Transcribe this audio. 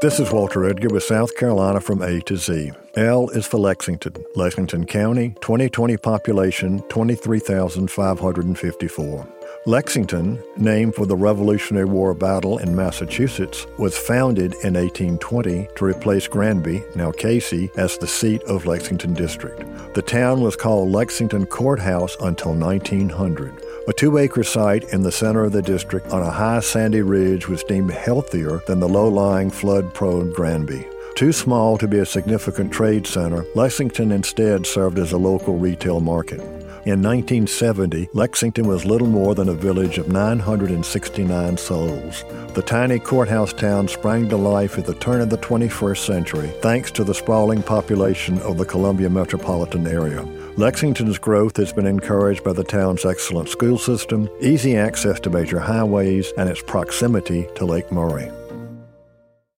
This is Walter Edgar with South Carolina from A to Z. L is for Lexington. Lexington County, 2020 population 23,554. Lexington, named for the Revolutionary War battle in Massachusetts, was founded in 1820 to replace Granby, now Cayce, as the seat of Lexington District. The town was called Lexington Courthouse until 1900. A two acre site in the center of the district on a high sandy ridge was deemed healthier than the low lying flood prone Granby. Too small to be a significant trade center, Lexington instead served as a local retail market. In 1970, Lexington was little more than a village of 969 souls. The tiny courthouse town sprang to life at the turn of the 21st century thanks to the sprawling population of the Columbia metropolitan area. Lexington's growth has been encouraged by the town's excellent school system, easy access to major highways, and its proximity to Lake Murray.